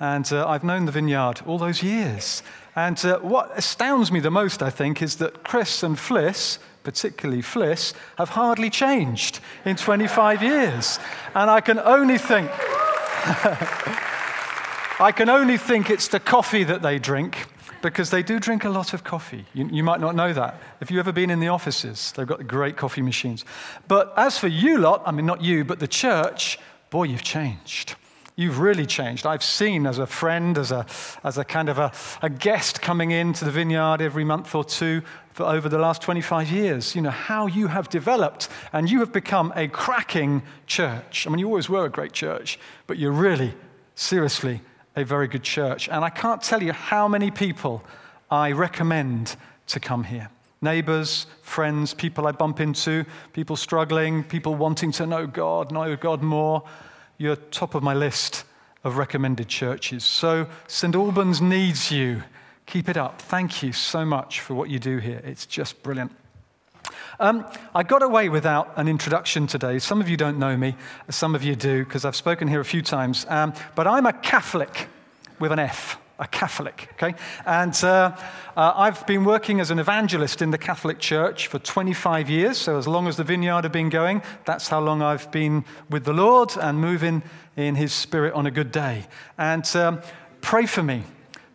And uh, I've known the vineyard all those years. And uh, what astounds me the most, I think, is that Chris and Fliss, particularly Fliss, have hardly changed in 25 years. And I can only think. I can only think it's the coffee that they drink because they do drink a lot of coffee. You, you, might not know that. If you've ever been in the offices, they've got great coffee machines. But as for you lot, I mean, not you, but the church, boy, you've changed. You've really changed. I've seen as a friend, as a, as a kind of a, a guest coming into the vineyard every month or two for over the last 25 years, you know, how you have developed and you have become a cracking church. I mean, you always were a great church, but you're really, seriously, a very good church. And I can't tell you how many people I recommend to come here neighbors, friends, people I bump into, people struggling, people wanting to know God, know God more. You're top of my list of recommended churches. So, St. Albans needs you. Keep it up. Thank you so much for what you do here. It's just brilliant. Um, I got away without an introduction today. Some of you don't know me, some of you do, because I've spoken here a few times. Um, but I'm a Catholic with an F, a Catholic, okay? And uh, uh, I've been working as an evangelist in the Catholic Church for 25 years. So, as long as the vineyard have been going, that's how long I've been with the Lord and moving in His Spirit on a good day. And um, pray for me,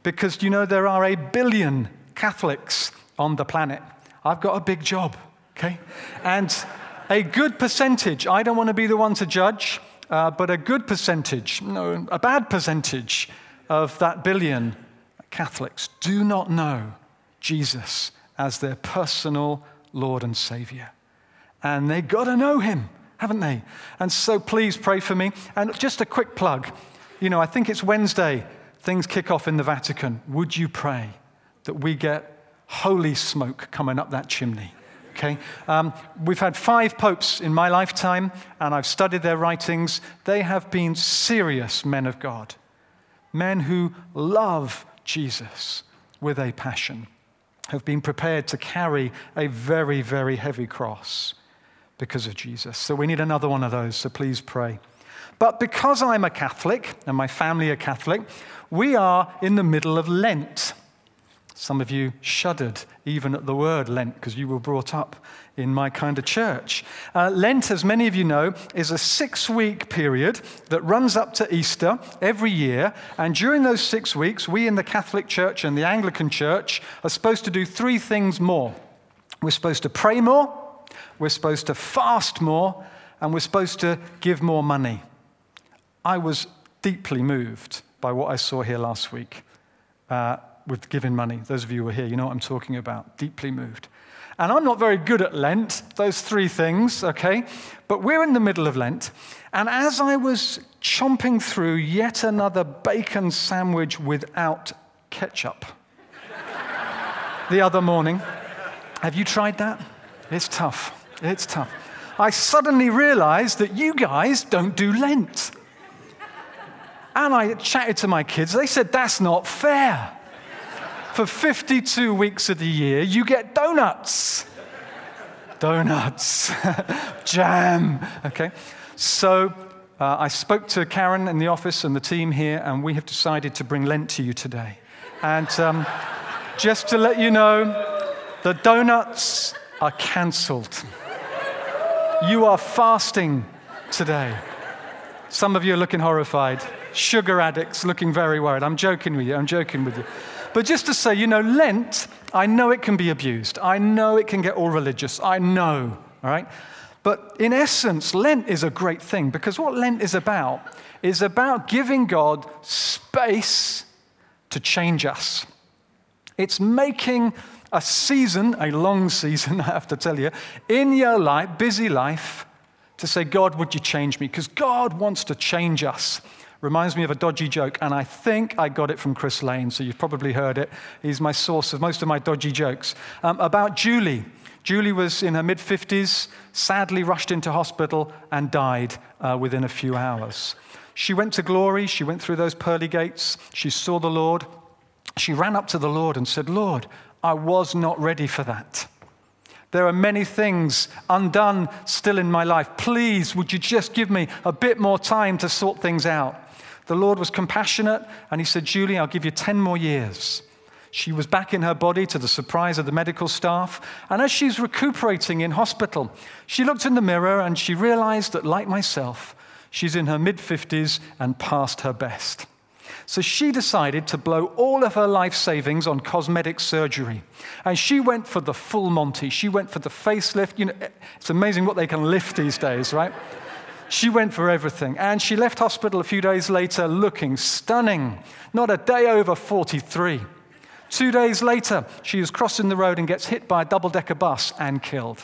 because you know there are a billion Catholics on the planet. I've got a big job okay? And a good percentage, I don't want to be the one to judge, uh, but a good percentage, no, a bad percentage of that billion Catholics do not know Jesus as their personal Lord and Savior. And they got to know him, haven't they? And so please pray for me. And just a quick plug. You know, I think it's Wednesday, things kick off in the Vatican. Would you pray that we get holy smoke coming up that chimney? Okay? Um, we've had five popes in my lifetime, and I've studied their writings. They have been serious men of God, men who love Jesus with a passion, have been prepared to carry a very, very heavy cross because of Jesus. So we need another one of those, so please pray. But because I'm a Catholic and my family are Catholic, we are in the middle of Lent. Some of you shuddered even at the word Lent because you were brought up in my kind of church. Uh, Lent, as many of you know, is a six week period that runs up to Easter every year. And during those six weeks, we in the Catholic Church and the Anglican Church are supposed to do three things more. We're supposed to pray more, we're supposed to fast more, and we're supposed to give more money. I was deeply moved by what I saw here last week. Uh, with giving money. Those of you who are here, you know what I'm talking about. Deeply moved. And I'm not very good at Lent, those three things, okay? But we're in the middle of Lent. And as I was chomping through yet another bacon sandwich without ketchup the other morning, have you tried that? It's tough. It's tough. I suddenly realized that you guys don't do Lent. And I chatted to my kids. They said, that's not fair for 52 weeks of the year, you get donuts. donuts, jam. Okay. So uh, I spoke to Karen in the office and the team here, and we have decided to bring Lent to you today. And um, just to let you know, the donuts are cancelled. You are fasting today. Some of you are looking horrified. Sugar addicts looking very worried. I'm joking with you. I'm joking with you. But just to say, you know, Lent, I know it can be abused. I know it can get all religious. I know, all right? But in essence, Lent is a great thing because what Lent is about is about giving God space to change us. It's making a season, a long season, I have to tell you, in your life, busy life, to say, God, would you change me? Because God wants to change us reminds me of a dodgy joke, and I think I got it from Chris Lane, so you've probably heard it. He's my source of most of my dodgy jokes. Um, about Julie. Julie was in her mid 50s, sadly rushed into hospital, and died uh, within a few hours. She went to glory, she went through those pearly gates, she saw the Lord. She ran up to the Lord and said, Lord, I was not ready for that. There are many things undone still in my life. Please, would you just give me a bit more time to sort things out? The Lord was compassionate, and He said, Julie, I'll give you 10 more years. She was back in her body to the surprise of the medical staff. And as she's recuperating in hospital, she looked in the mirror and she realized that, like myself, she's in her mid 50s and past her best. So she decided to blow all of her life savings on cosmetic surgery. And she went for the full Monty. She went for the facelift. You know, it's amazing what they can lift these days, right? She went for everything. And she left hospital a few days later looking stunning, not a day over 43. Two days later, she is crossing the road and gets hit by a double decker bus and killed.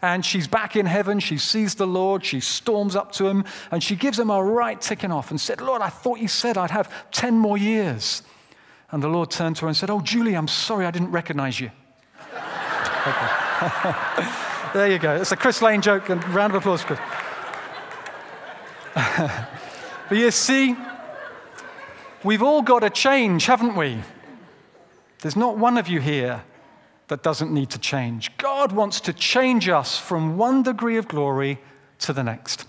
And she's back in heaven. She sees the Lord. She storms up to him and she gives him a right ticking off and said, Lord, I thought you said I'd have 10 more years. And the Lord turned to her and said, Oh, Julie, I'm sorry I didn't recognize you. there you go. It's a Chris Lane joke. And round of applause, Chris. but you see, we've all got to change, haven't we? There's not one of you here that doesn't need to change. God wants to change us from one degree of glory to the next.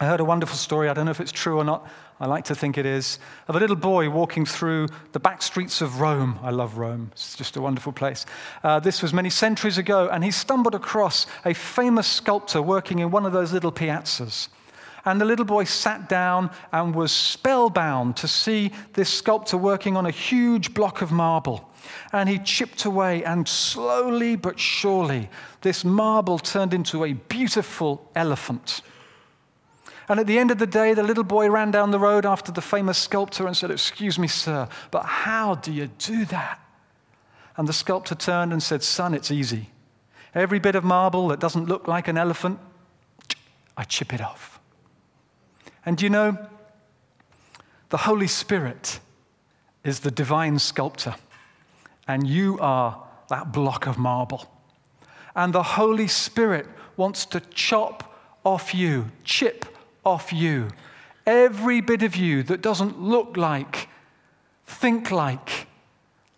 I heard a wonderful story, I don't know if it's true or not, I like to think it is, of a little boy walking through the back streets of Rome. I love Rome, it's just a wonderful place. Uh, this was many centuries ago, and he stumbled across a famous sculptor working in one of those little piazzas. And the little boy sat down and was spellbound to see this sculptor working on a huge block of marble. And he chipped away, and slowly but surely, this marble turned into a beautiful elephant. And at the end of the day, the little boy ran down the road after the famous sculptor and said, Excuse me, sir, but how do you do that? And the sculptor turned and said, Son, it's easy. Every bit of marble that doesn't look like an elephant, I chip it off. And you know, the Holy Spirit is the divine sculptor and you are that block of marble. And the Holy Spirit wants to chop off you, chip off you, every bit of you that doesn't look like, think like,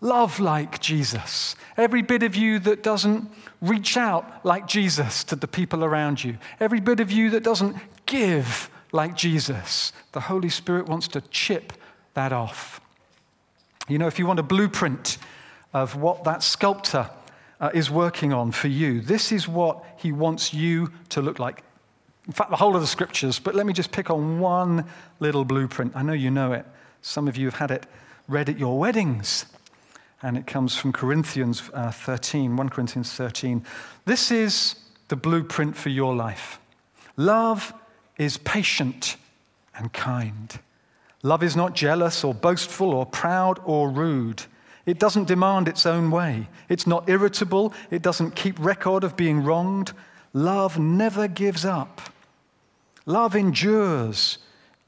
love like Jesus, every bit of you that doesn't reach out like Jesus to the people around you, every bit of you that doesn't give like Jesus. The Holy Spirit wants to chip that off. You know, if you want a blueprint, of what that sculptor uh, is working on for you. This is what he wants you to look like. In fact, the whole of the scriptures, but let me just pick on one little blueprint. I know you know it. Some of you have had it read at your weddings. And it comes from Corinthians uh, 13, 1 Corinthians 13. This is the blueprint for your life. Love is patient and kind. Love is not jealous or boastful or proud or rude. It doesn't demand its own way. It's not irritable. It doesn't keep record of being wronged. Love never gives up. Love endures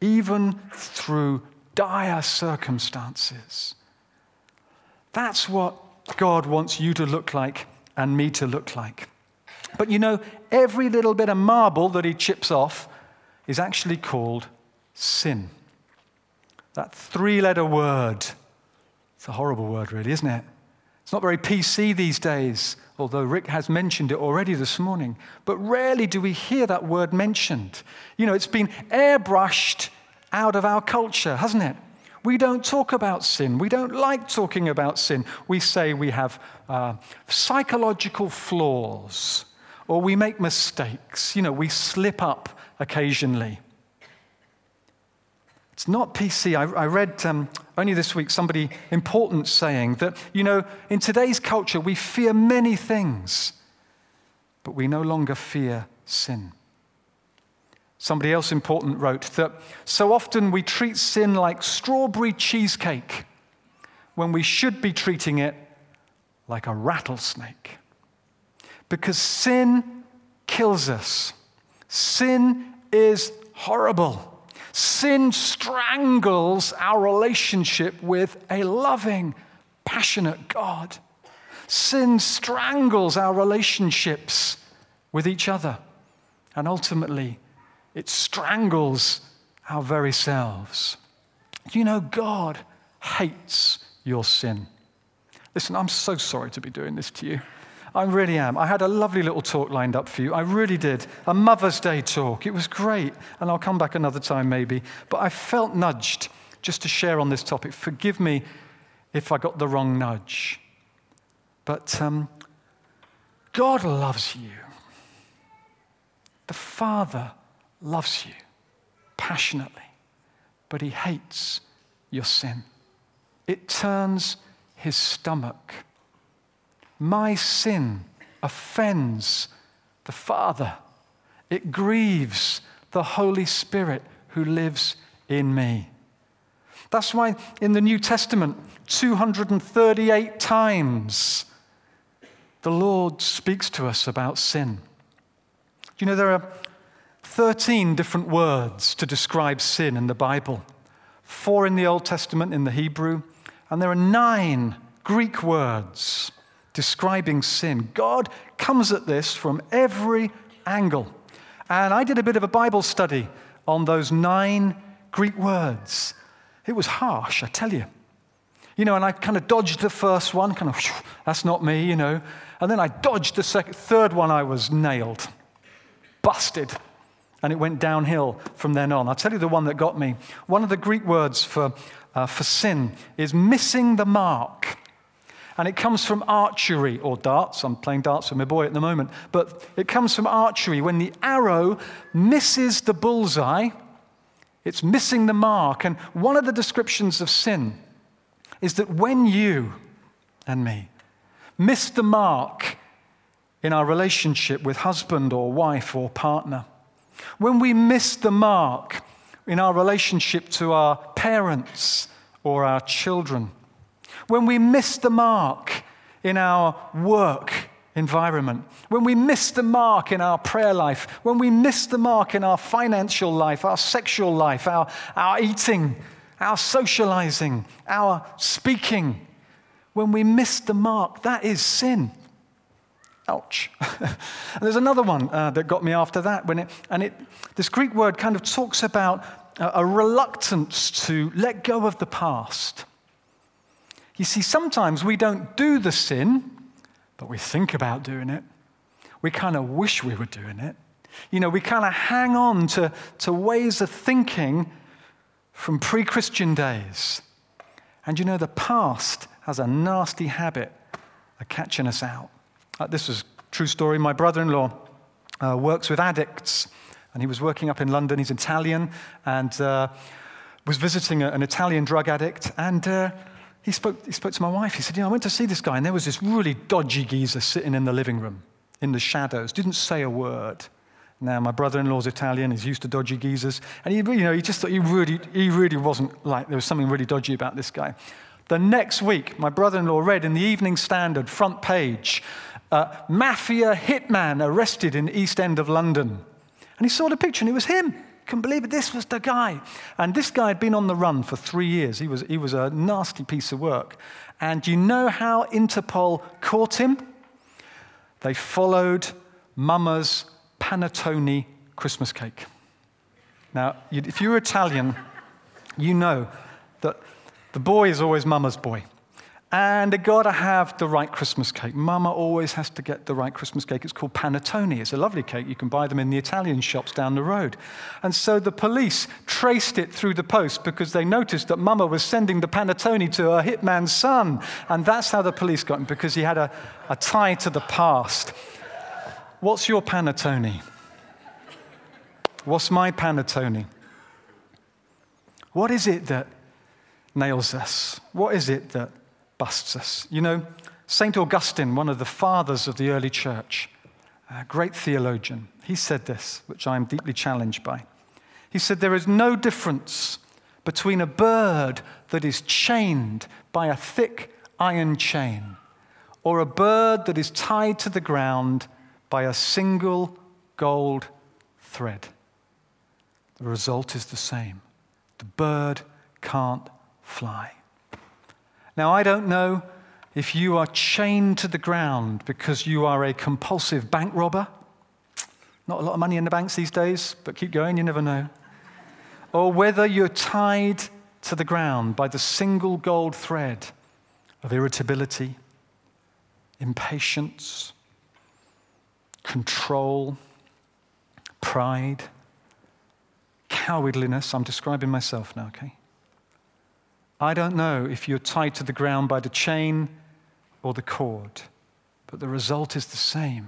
even through dire circumstances. That's what God wants you to look like and me to look like. But you know, every little bit of marble that he chips off is actually called sin. That three letter word it's a horrible word, really, isn't it? It's not very PC these days, although Rick has mentioned it already this morning. But rarely do we hear that word mentioned. You know, it's been airbrushed out of our culture, hasn't it? We don't talk about sin. We don't like talking about sin. We say we have uh, psychological flaws or we make mistakes. You know, we slip up occasionally. It's not PC. I, I read um, only this week somebody important saying that, you know, in today's culture, we fear many things, but we no longer fear sin. Somebody else important wrote that so often we treat sin like strawberry cheesecake when we should be treating it like a rattlesnake. Because sin kills us, sin is horrible. Sin strangles our relationship with a loving, passionate God. Sin strangles our relationships with each other. And ultimately, it strangles our very selves. You know, God hates your sin. Listen, I'm so sorry to be doing this to you. I really am. I had a lovely little talk lined up for you. I really did. A Mother's Day talk. It was great. And I'll come back another time maybe. But I felt nudged just to share on this topic. Forgive me if I got the wrong nudge. But um, God loves you. The Father loves you passionately, but He hates your sin. It turns His stomach my sin offends the Father. It grieves the Holy Spirit who lives in me. That's why in the New Testament, 238 times, the Lord speaks to us about sin. You know there are 13 different words to describe sin in the Bible? Four in the Old Testament in the Hebrew, and there are nine Greek words describing sin. God comes at this from every angle. And I did a bit of a Bible study on those nine Greek words. It was harsh, I tell you. You know, and I kind of dodged the first one, kind of, that's not me, you know. And then I dodged the second, third one, I was nailed, busted. And it went downhill from then on. I'll tell you the one that got me. One of the Greek words for, uh, for sin is missing the mark. And it comes from archery or darts. I'm playing darts with my boy at the moment. But it comes from archery. When the arrow misses the bullseye, it's missing the mark. And one of the descriptions of sin is that when you and me miss the mark in our relationship with husband or wife or partner, when we miss the mark in our relationship to our parents or our children, when we miss the mark in our work environment, when we miss the mark in our prayer life, when we miss the mark in our financial life, our sexual life, our, our eating, our socializing, our speaking, when we miss the mark, that is sin. Ouch. there's another one uh, that got me after that. When it, and it, this Greek word kind of talks about a, a reluctance to let go of the past. You see, sometimes we don't do the sin, but we think about doing it. We kind of wish we were doing it. You know, we kind of hang on to, to ways of thinking from pre Christian days. And you know, the past has a nasty habit of catching us out. Uh, this is true story. My brother in law uh, works with addicts, and he was working up in London. He's Italian and uh, was visiting a, an Italian drug addict. And uh, he spoke, he spoke to my wife. He said, know, I went to see this guy, and there was this really dodgy geezer sitting in the living room in the shadows, didn't say a word. Now, my brother in law's Italian, he's used to dodgy geezers. And he, you know, he just thought he really, he really wasn't like, there was something really dodgy about this guy. The next week, my brother in law read in the Evening Standard front page uh, Mafia hitman arrested in East End of London. And he saw the picture, and it was him. Couldn't believe it. This was the guy. And this guy had been on the run for three years. He was, he was a nasty piece of work. And you know how Interpol caught him? They followed Mama's panettone Christmas cake. Now, if you're Italian, you know that the boy is always Mama's boy. And they got to have the right Christmas cake. Mama always has to get the right Christmas cake. It's called panettone. It's a lovely cake. You can buy them in the Italian shops down the road. And so the police traced it through the post because they noticed that Mama was sending the panettone to her hitman's son. And that's how the police got him because he had a, a tie to the past. What's your panettone? What's my panettone? What is it that nails us? What is it that busts us. You know, St. Augustine, one of the fathers of the early church, a great theologian, he said this, which I am deeply challenged by. He said, There is no difference between a bird that is chained by a thick iron chain or a bird that is tied to the ground by a single gold thread. The result is the same. The bird can't fly. Now, I don't know if you are chained to the ground because you are a compulsive bank robber. Not a lot of money in the banks these days, but keep going, you never know. Or whether you're tied to the ground by the single gold thread of irritability, impatience, control, pride, cowardliness. I'm describing myself now, okay? I don't know if you're tied to the ground by the chain or the cord, but the result is the same.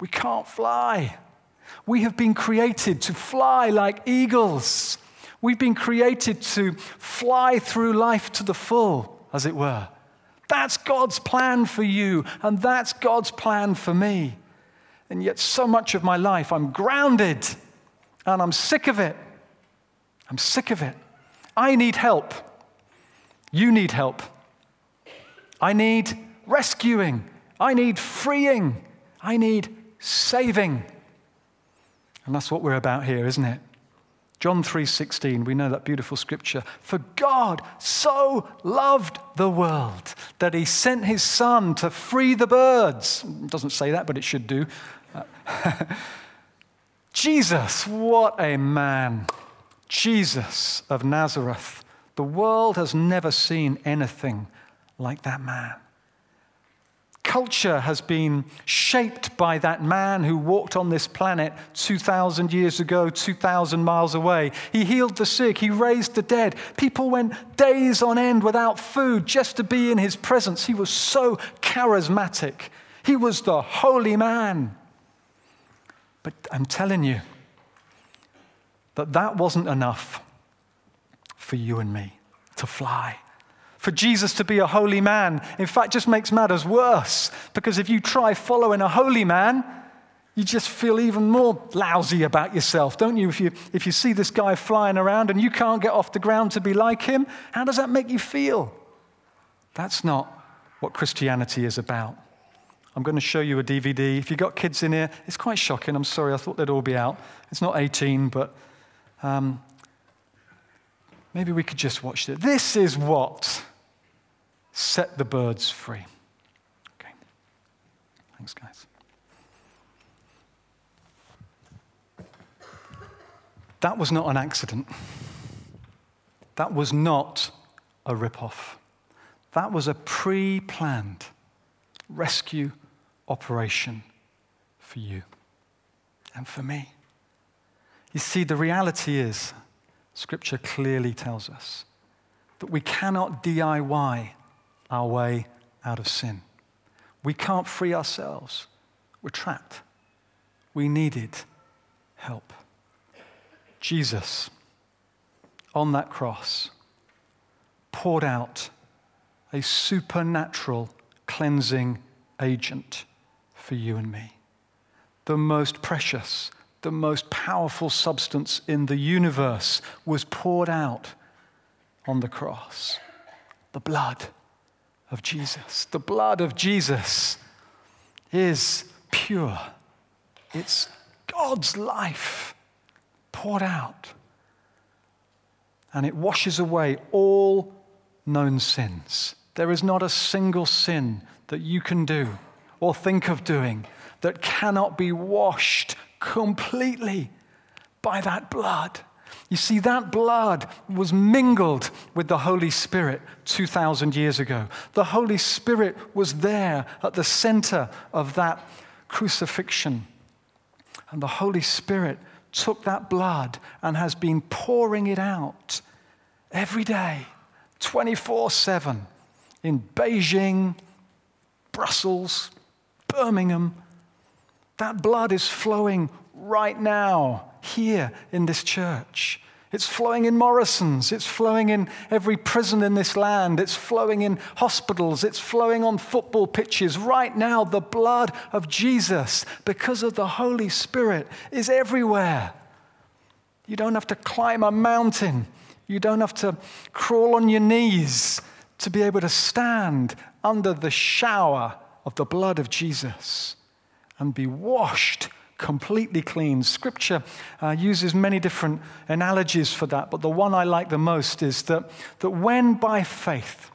We can't fly. We have been created to fly like eagles. We've been created to fly through life to the full, as it were. That's God's plan for you, and that's God's plan for me. And yet, so much of my life, I'm grounded and I'm sick of it. I'm sick of it. I need help. You need help. I need rescuing. I need freeing. I need saving. And that's what we're about here, isn't it? John 3:16, we know that beautiful scripture. For God so loved the world that he sent his son to free the birds. It doesn't say that, but it should do. Jesus, what a man. Jesus of Nazareth. The world has never seen anything like that man culture has been shaped by that man who walked on this planet 2,000 years ago, 2,000 miles away. He healed the sick, he raised the dead. People went days on end without food just to be in his presence. He was so charismatic. He was the holy man. But I'm telling you that that wasn't enough for you and me to fly for Jesus to be a holy man, in fact, just makes matters worse. Because if you try following a holy man, you just feel even more lousy about yourself, don't you? If, you? if you see this guy flying around and you can't get off the ground to be like him, how does that make you feel? That's not what Christianity is about. I'm going to show you a DVD. If you've got kids in here, it's quite shocking. I'm sorry, I thought they'd all be out. It's not 18, but um, maybe we could just watch it. This is what set the birds free. Okay. Thanks, guys. That was not an accident. That was not a rip-off. That was a pre planned rescue operation for you and for me. You see, the reality is, Scripture clearly tells us that we cannot DIY our way out of sin. We can't free ourselves. We're trapped. We needed help. Jesus, on that cross, poured out a supernatural cleansing agent for you and me. The most precious, the most powerful substance in the universe was poured out on the cross the blood of Jesus. The blood of Jesus is pure, it's God's life poured out. And it washes away all known sins. There is not a single sin that you can do or think of doing that cannot be washed completely by that blood. You see, that blood was mingled with the Holy Spirit 2,000 years ago. The Holy Spirit was there at the center of that crucifixion. And the Holy Spirit took that blood and has been pouring it out every day, 24 7, in Beijing, Brussels, Birmingham. That blood is flowing right now here in this church. It's flowing in Morrison's. It's flowing in every prison in this land. It's flowing in hospitals. It's flowing on football pitches. Right now, the blood of Jesus, because of the Holy Spirit, is everywhere. You don't have to climb a mountain. You don't have to crawl on your knees to be able to stand under the shower of the blood of Jesus and be washed completely clean. Scripture uh, uses many different analogies for that, but the one I like the most is that, that when by faith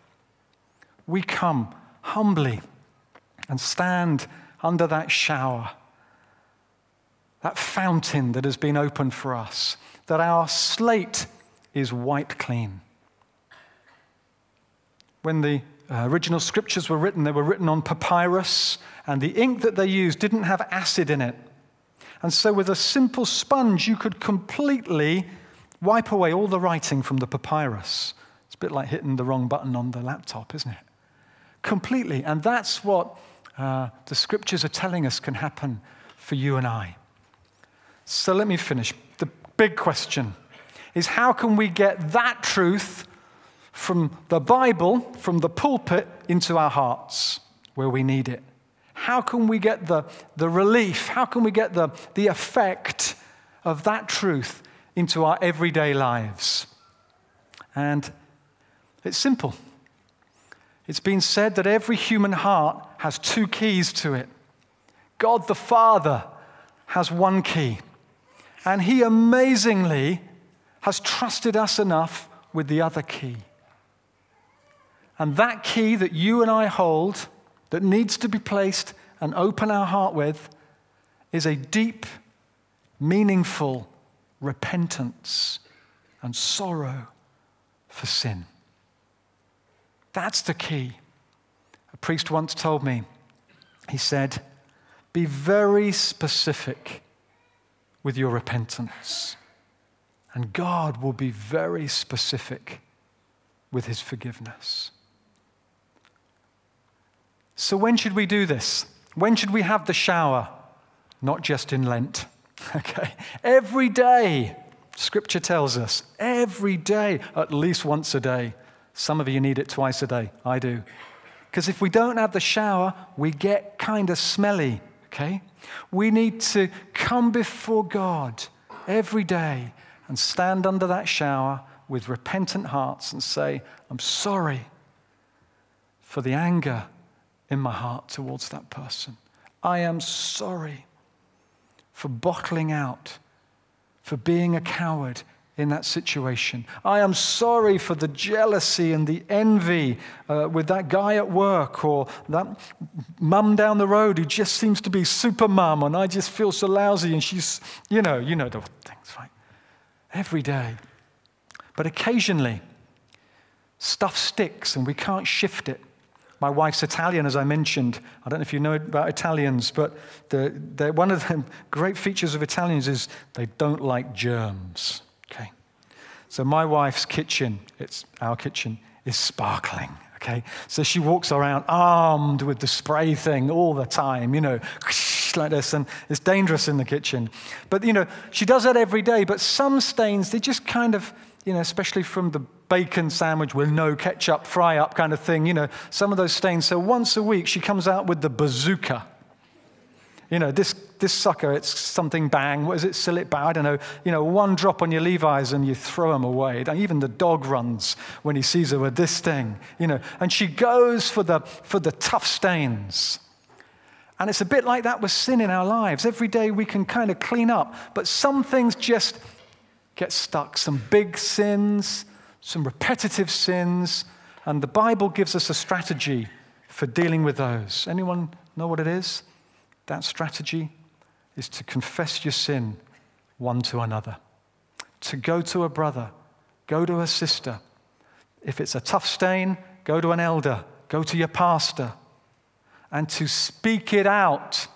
we come humbly and stand under that shower, that fountain that has been opened for us, that our slate is white clean. When the uh, original scriptures were written, they were written on papyrus, and the ink that they used didn't have acid in it. And so, with a simple sponge, you could completely wipe away all the writing from the papyrus. It's a bit like hitting the wrong button on the laptop, isn't it? Completely. And that's what uh, the scriptures are telling us can happen for you and I. So, let me finish. The big question is how can we get that truth from the Bible, from the pulpit, into our hearts where we need it? How can we get the, the relief? How can we get the, the effect of that truth into our everyday lives? And it's simple. It's been said that every human heart has two keys to it. God the Father has one key, and He amazingly has trusted us enough with the other key. And that key that you and I hold, that needs to be placed and open our heart with, is a deep, meaningful repentance and sorrow for sin. That's the key. A priest once told me, he said, Be very specific with your repentance, and God will be very specific with his forgiveness. So, when should we do this? When should we have the shower? Not just in Lent. Okay. Every day, Scripture tells us, every day, at least once a day. Some of you need it twice a day. I do. Because if we don't have the shower, we get kind of smelly, okay? We need to come before God every day and stand under that shower with repentant hearts and say, I'm sorry for the anger in my heart towards that person. I am sorry for bottling out, for being a coward in that situation. I am sorry for the jealousy and the envy uh, with that guy at work or that mum down the road who just seems to be super mum and I just feel so lousy and she's, you know, you know the things, right? Every day. But occasionally, stuff sticks and we can't shift it. My wife's Italian, as I mentioned. I don't know if you know about Italians, but the, the, one of the great features of Italians is they don't like germs. Okay? So my wife's kitchen, it's our kitchen, is sparkling. Okay? So she walks around armed with the spray thing all the time, you know, like this, and it's dangerous in the kitchen. But, you know, she does that every day, but some stains, they just kind of, you know, especially from the bacon sandwich with no ketchup, fry up kind of thing, you know, some of those stains. So once a week, she comes out with the bazooka. You know, this, this sucker, it's something bang. What is it? Cillit Bang? I don't know. You know, one drop on your Levi's and you throw them away. Even the dog runs when he sees her with this thing, you know. And she goes for the, for the tough stains. And it's a bit like that with sin in our lives. Every day we can kind of clean up, but some things just get stuck. Some big sins, some repetitive sins, and the Bible gives us a strategy for dealing with those. Anyone know what it is? That strategy is to confess your sin one to another, to go to a brother, go to a sister. If it's a tough stain, go to an elder, go to your pastor, and to speak it out.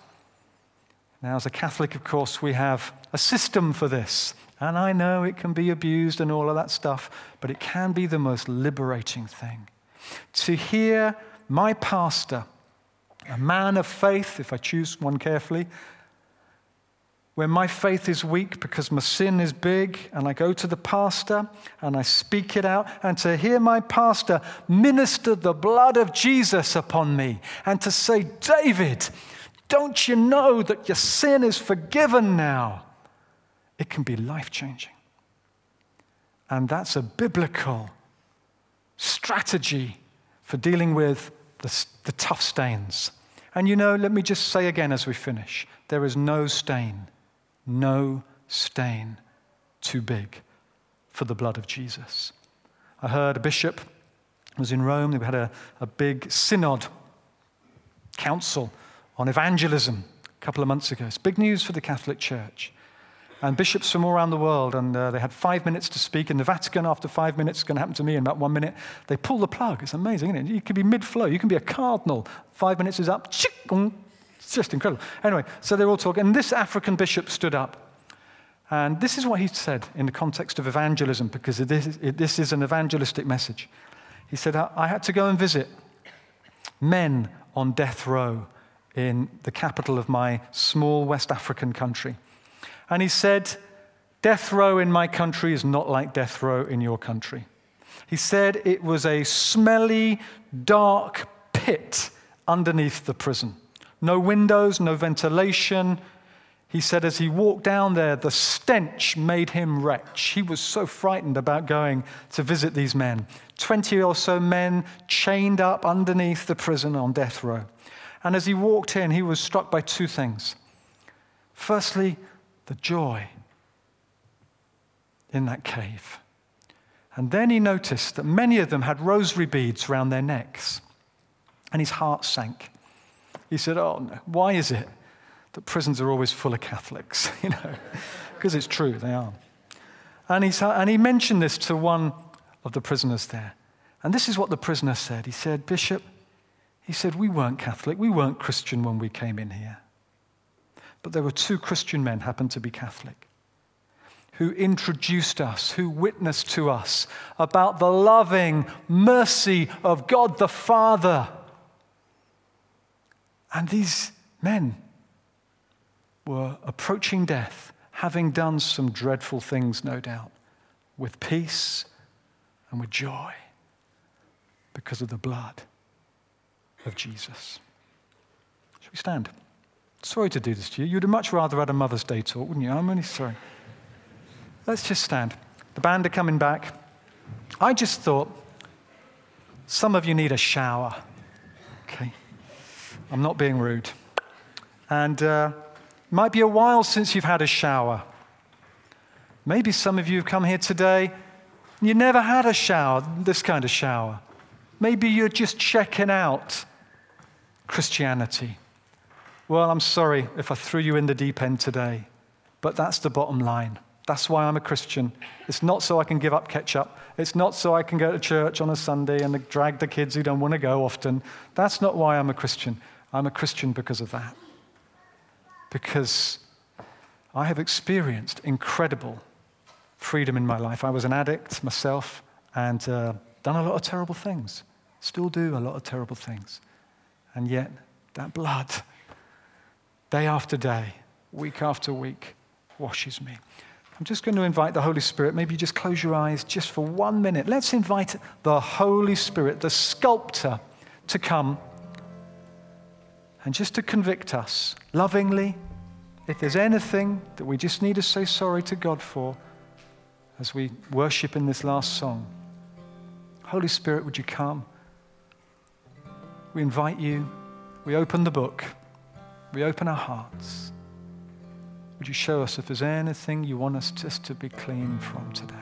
Now, as a Catholic, of course, we have a system for this. And I know it can be abused and all of that stuff, but it can be the most liberating thing. To hear my pastor, a man of faith, if I choose one carefully, when my faith is weak because my sin is big, and I go to the pastor and I speak it out, and to hear my pastor minister the blood of Jesus upon me, and to say, David, don't you know that your sin is forgiven now? It can be life changing. And that's a biblical strategy for dealing with the, the, tough stains. And you know, let me just say again as we finish there is no stain, no stain too big for the blood of Jesus. I heard a bishop was in Rome, they had a, a big synod council on evangelism a couple of months ago. It's big news for the Catholic Church. And bishops from all around the world. And uh, they had five minutes to speak. In the Vatican, after five minutes, it's going to happen to me in about one minute. They pull the plug. It's amazing, isn't it? You could be mid flow. You can be a cardinal. Five minutes is up. It's just incredible. Anyway, so they're all talking. And this African bishop stood up. And this is what he said in the context of evangelism, because this is, this is an evangelistic message. He said, I had to go and visit men on death row in the capital of my small West African country. And he said, Death row in my country is not like death row in your country. He said it was a smelly, dark pit underneath the prison. No windows, no ventilation. He said as he walked down there, the stench made him retch. He was so frightened about going to visit these men. 20 or so men chained up underneath the prison on death row. And as he walked in, he was struck by two things. Firstly, the joy in that cave. And then he noticed that many of them had rosary beads around their necks. And his heart sank. He said, Oh, no. why is it that prisons are always full of Catholics? you know, because it's true, they are. And, he, and he mentioned this to one of the prisoners there. And this is what the prisoner said. He said, Bishop, he said, We weren't Catholic, we weren't Christian when we came in here. But there were two Christian men, happened to be Catholic, who introduced us, who witnessed to us about the loving mercy of God the Father. And these men were approaching death, having done some dreadful things, no doubt, with peace and with joy because of the blood of Jesus. Shall we stand? Sorry to do this to you. You'd have much rather had a Mother's Day talk, wouldn't you? I'm only sorry. Let's just stand. The band are coming back. I just thought some of you need a shower. Okay? I'm not being rude. And uh, might be a while since you've had a shower. Maybe some of you have come here today and you never had a shower, this kind of shower. Maybe you're just checking out Christianity. Well, I'm sorry if I threw you in the deep end today, but that's the bottom line. That's why I'm a Christian. It's not so I can give up ketchup. It's not so I can go to church on a Sunday and drag the kids who don't want to go often. That's not why I'm a Christian. I'm a Christian because of that. Because I have experienced incredible freedom in my life. I was an addict myself and uh, done a lot of terrible things. Still do a lot of terrible things. And yet, that blood, day after day, week after week, washes me. I'm just going to invite the Holy Spirit. Maybe just close your eyes just for one minute. Let's invite the Holy Spirit, the sculptor, to come and just to convict us lovingly. If there's anything that we just need to say sorry to God for as we worship in this last song, Holy Spirit, would you come? We invite you. We open the book. We open our hearts. Would you show us if there's anything you want us just to be clean from today?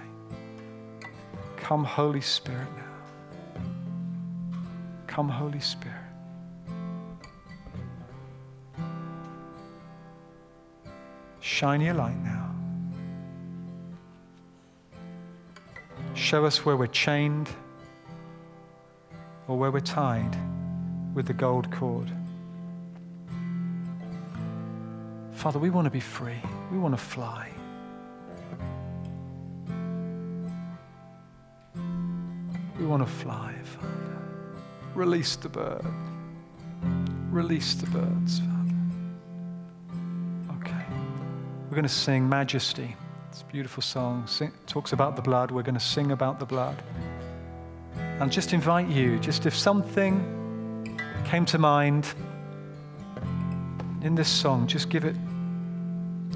Come, Holy Spirit, now. Come, Holy Spirit. Shine your light now. Show us where we're chained or where we're tied with the gold cord. Father, we want to be free. We want to fly. We want to fly, Father. Release the bird. Release the birds, Father. Okay. We're going to sing Majesty. It's a beautiful song. Sing, talks about the blood. We're going to sing about the blood. And just invite you, just if something came to mind in this song, just give it,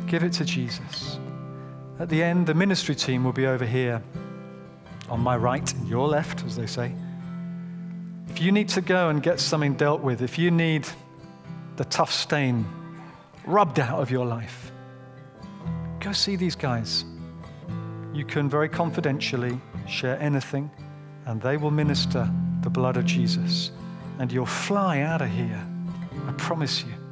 give it to Jesus. At the end, the ministry team will be over here on my right, your left, as they say. If you need to go and get something dealt with, if you need the tough stain rubbed out of your life, go see these guys. You can very confidentially share anything, and they will minister the blood of Jesus and you'll fly out of here. I promise you.